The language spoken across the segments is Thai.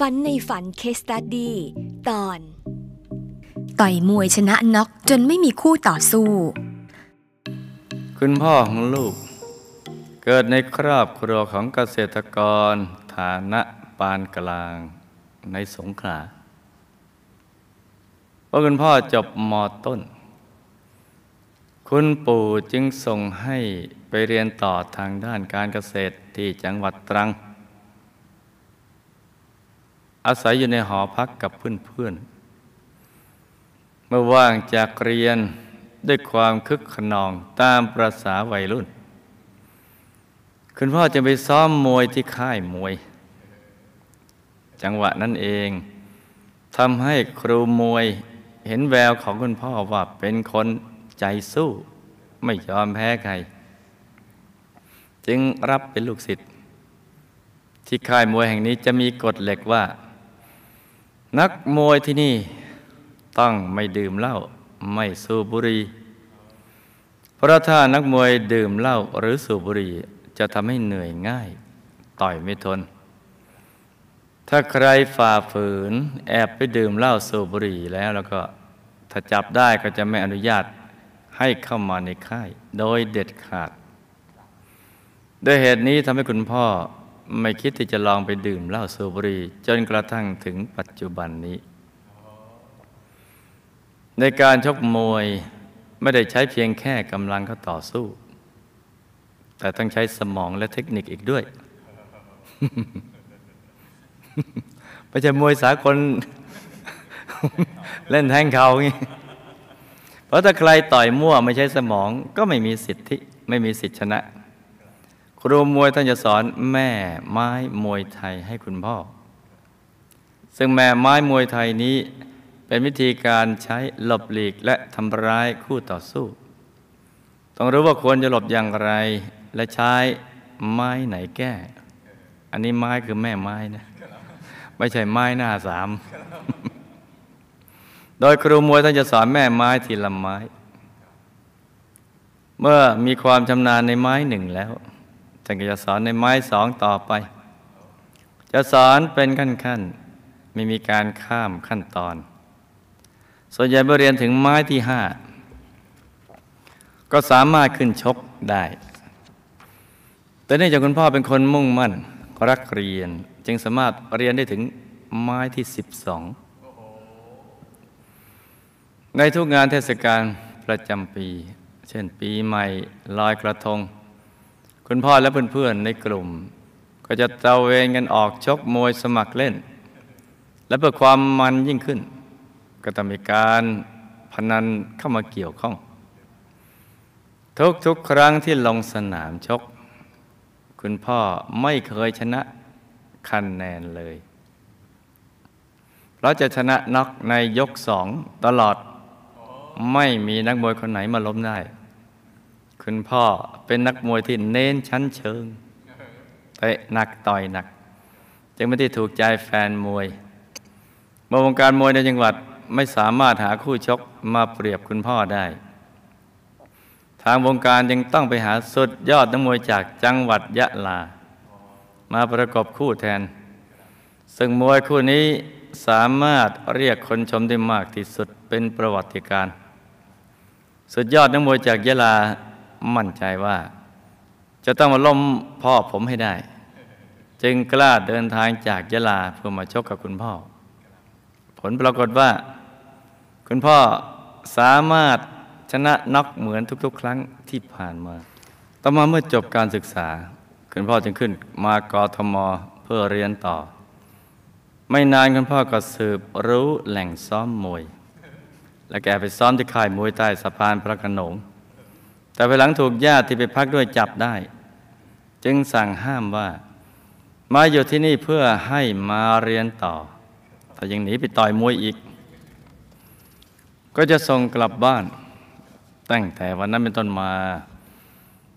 ฝันในฝันเคสตัดดี้ตอน ต่อยมวยชนะน็อกจนไม่มีคู่ต่อสู้ คุณพ่อของลูก เกิดในครอบครัวของเกษตรกร ฐานะปานกลางในสงขลาเพราะคุณพ่อจบมต้น คุณปู่จึงส่งให้ไปเรียนต่อทางด้านการเกษตรที่จังหวัดตรัง อาศัยอยู่ในหอพักกับเพื่อนๆ เมื่อว่างจากเรียนด้วยความคึกขนองตามประษาวัยรุ่น คุณพ่อจะไปซ้อมมวยที่ค่ายมวย จังหวะนั้นเองทำให้ครูมวยเห็นแววของคุณพ่อว่าเป็นคนใจสู้ ไม่ยอมแพ้ใคร จึงรับเป็นลูกศิษย์ที่ค่ายมวยแห่งนี้จะมีกฎเหล็กว่า นักมวยที่นี่ต้องไม่ดื่มเหล้าไม่สูบบุหรี่เพราะถ้านักมวยดื่มเหล้าหรือสูบบุหรี่จะทำให้เหนื่อยง่าย ต่อยไม่ทน ถ้าใครฝ่าฝืน แอบไปดื่มเหล้าสูบบุหรี่แล้วแล้วก็ถ้าจับได้ก็จะไม่อนุญาตให้เข้ามาในค่าย โดยเด็ดขาด ด้วยเหตุนี้ทำให้คุณพ่อ ไม่คิดที่จะลองไปดื่มเหล้าสูบบุหรี่จนกระทั่งถึงปัจจุบันนี้ ในการชกมวยไม่ได้ใช้เพียงแค่กำลังเขาต่อสู้ แต่ต้องใช้สมองและเทคนิคอีกด้วยไม่ใช่มวยสากลเล่นแทงเขางี้เพราะถ้าใครต่อยมั่วไม่ใช้สมองก็ไม่มีสิทธิ ไม่มีสิทธิชนะ ครูมวยท่านจะสอนแม่ไม้มวยไทยให้คุณพ่อ ซึ่งแม่ไม้มวยไทยนี้เป็นวิธีการใช้หลบหลีกและทำร้ายคู่ต่อสู้ ต้องรู้ว่าควรจะหลบอย่างไร และใช้ไม้ไหนแก้ อันนี้ไม้คือแม่ไม้นะ ไม่ใช่ไม้หน้าสาม โดยครูมวยท่านจะสอนแม่ไม้ทีละไม้ เมื่อมีความชำนาญในไม้หนึ่งแล้ว ท่านก็จะสอนในไม้สองต่อไป จะสอนเป็นขั้นๆ ไม่มีการข้ามขั้นตอน ส่วนใหญ่เมื่อเรียนถึงไม้ที่ห้าก็สามารถขึ้นชกได้ แต่เนื่องจากคุณพ่อเป็นคนมุ่งมั่นรักเรียน จึงสามารถเรียนได้ถึงไม้ที่สิบสองในทุกงานเทศกาลประจำปี เช่นปีใหม่ลอยกระทง คุณพ่อและเพื่อนๆในกลุ่ม ก็จะตะเวนกันออกชกมวยสมัครเล่น และเพื่อความมันยิ่งขึ้น ก็ต้องมีการพนันเข้ามาเกี่ยวข้อง ทุกๆครั้งที่ลงสนามชก คุณพ่อไม่เคยชนะคะแนนเลยเราจะชนะน็อกในยกสองตลอดไม่มีนักมวยคนไหนมาล้มได้ คุณพ่อเป็นนักมวยที่เน้นชั้นเชิงเตะหนักต่อยหนัก จึงไม่ได้ถูกใจแฟนมวยเมื่อวงการมวยในจังหวัดไม่สามารถหาคู่ชกมาเปรียบคุณพ่อได้ ทางวงการยังต้องไปหาสุดยอดนักมวยจากจังหวัดยะลา มาประกอบคู่แทน ซึ่งมวยคู่นี้สามารถเรียกคนชมได้มากที่สุดเป็นประวัติการ สุดยอดนักมวยจากยะลา มั่นใจว่า จะต้องมาล้มพ่อผมให้ได้ จึงกล้าเดินทางจากยะลาเพื่อมาชกกับคุณพ่อ ผลปรากฏว่า คุณพ่อสามารถชนะน็อกเหมือนทุก ๆ ครั้งที่ผ่านมา ต่อมาเมื่อจบการศึกษา คุณพ่อจึงขึ้นมากรทมเพื่อเรียนต่อ ไม่นานคุณพ่อก็สืบรู้แหล่งซ้อมมวย และแกไปซ้อมที่ค่ายมวยใต้สะพานพระโขนง แต่ภายหลังถูกญาติที่ไปพักด้วยจับได้ จึงสั่งห้ามว่า มาอยู่ที่นี่เพื่อให้มาเรียนต่อถ้ายังหนีไปต่อยมวยอีก ก็จะส่งกลับบ้าน ตั้งแต่วันนั้นเป็นต้นมา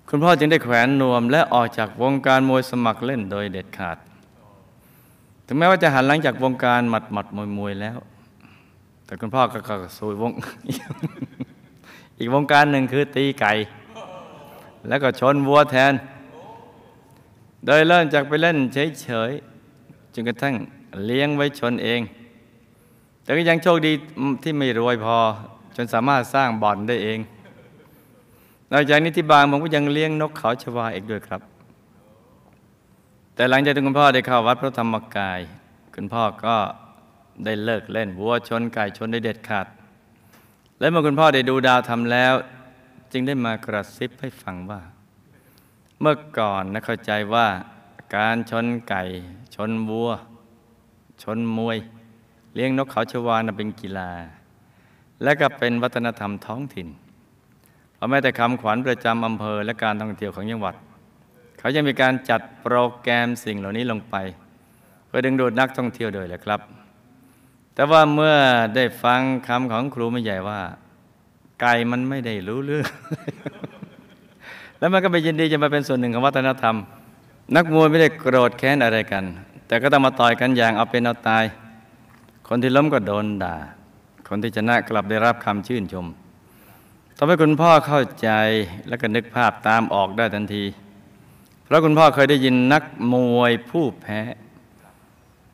คุณพ่อจึงได้แขวนนวม และออกจากวงการมวยสมัครเล่นโดยเด็ดขาด ถึงแม้ว่าจะหันหลังจากวงการหมัดหมัดมวยมวยแล้ว แต่คุณพ่อก็สู่วง อีกวงการหนึ่งคือตีไก่ แล้วก็ชนวัวแทน โดยเริ่มจากไปเล่นเฉยๆจนกระทั่งเลี้ยงไว้ชนเอง แต่ก็ยังโชคดีที่ไม่รวยพอ จนสามารถสร้างบ่อนได้เองนอกจากนี้ที่บางผมก็ยังเลี้ยงนกเขาชวาอีกด้วยครับ แต่หลังจากที่คุณพ่อได้เข้าวัดพระธรรมกาย คุณพ่อก็ได้เลิกเล่นวัวชนไก่ชนได้เด็ดขาด และเมื่อคุณพ่อได้ดูดาวทำแล้ว จึงได้มากระซิบให้ฟังว่า เมื่อก่อนนะเข้าใจว่าการชนไก่ ชนวัว ชนมวย เลี้ยงนกเขาชวานะเป็นกีฬา และก็เป็นวัฒนธรรมท้องถิ่นเพราะแม้แต่คำขวัญประจำอำเภอและการท่องเที่ยวของจังหวัด เขายังมีการจัดโปรแกรมสิ่งเหล่านี้ลงไป เพื่อดึงดูดนักท่องเที่ยวโดยแหละครับ แต่ว่าเมื่อได้ฟังคำของครูไม่ใหญ่ว่า ไก่มันไม่ได้รู้เรื่อง แล้วมันก็ไปยินดีจะมาเป็นส่วนหนึ่งของวัฒนธรรม นักมวยไม่ได้โกรธแค้นอะไรกัน แต่ก็ต้องมาต่อยกันอย่างเอาเป็นเอาตาย คนที่ล้มก็โดนด่า คนที่ชนะกลับได้รับคำชื่นชมทำให้คุณพ่อเข้าใจและก็นึกภาพตามออกได้ทันที เพราะคุณพ่อเคยได้ยินนักมวยผู้แพ้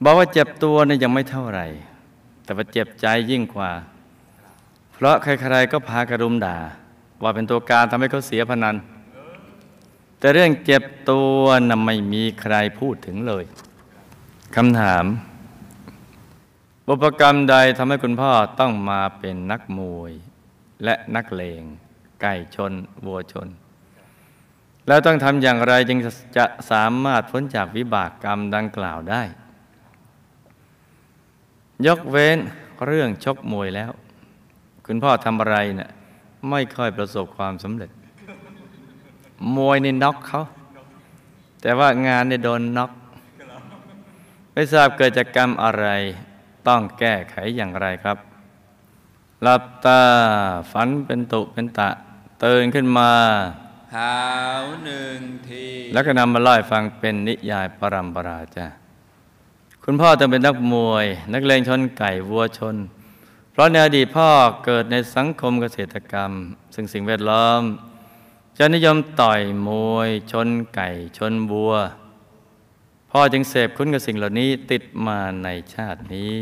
บอกว่าเจ็บตัวนี่ยังไม่เท่าไหร่ ว่าเจ็บใจยิ่งกว่า เพราะใครๆก็พากระดุมด่า ว่าเป็นตัวการทำให้เขาเสียพนัน แต่เรื่องเจ็บตัวน่ะไม่มีใครพูดถึงเลยคำถามบุพกรรมใดทำให้คุณพ่อต้องมาเป็นนักมวย และนักเลง ไก่ชน วัวชน แล้วต้องทำอย่างไรจึงจะสามารถพ้นจากวิบากกรรมดังกล่าวได้ ยกเว้นเรื่องชกมวยแล้ว คุณพ่อทำอะไรเนะ่ยไม่ค่อยประสบความสำเร็จ มวยนี่น็อกเขา แต่ว่างานนี่โดนน็อก ไม่ทราบเกิดจากกรรมอะไร ต้องแก้ไขอย่างไรครับ หลับตาฝันเป็นตุเป็นตะตื่นขึ้นมาหาวหนึ่งที แล้วก็นำมาเล่าฟังเป็นนิยายปรำปราจ้ะ คุณพ่อจะเป็นนักมวย นักเลงชนไก่วัวชน เพราะในอดีตพ่อเกิดในสังคมเกษตรกรรม ซึ่งสิ่งแวดล้อม จะนิยมต่อยมวย ชนไก่ชนวัว พ่อจึงเสพคุ้นกับสิ่งเหล่านี้ติดมาในชาตินี้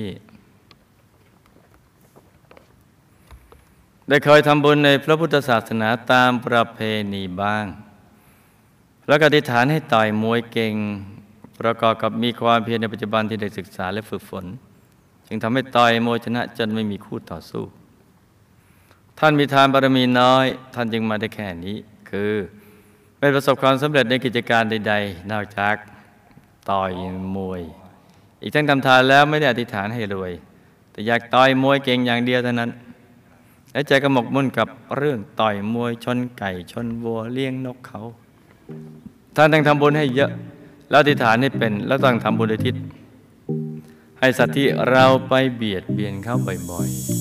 ได้เคยทำบุญในพระพุทธศาสนาตามประเพณีบ้าง แล้วก็อธิษฐานให้ต่อยมวยเก่ง ประกอบกับมีความเพียรในปัจจุบันที่ได้ศึกษาและฝึกฝน จึงทำให้ต่อยมวยชนะจนไม่มีคู่ต่อสู้ ท่านมีทานบารมีน้อย ท่านจึงมาได้แค่นี้ คือไม่ประสบความสำเร็จในกิจการใด ๆ นอกจากต่อยมวย อีกทั้งทำทานแล้วไม่ได้อธิษฐานให้รวย แต่อยากต่อยมวยเก่งอย่างเดียวเท่านั้นและใจก็หมกมุ่นกับเรื่องต่อยมวยชนไก่ชนวัวเลี้ยงนกเขา ท่านต้องทำบุญให้เยอะ แล้วติฐานให้เป็นแล้วต้องทำบุญอุทิศให้สัตว์ที่เราไปเบียดเบียนเขาบ่อยๆ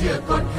ชื่อกฎ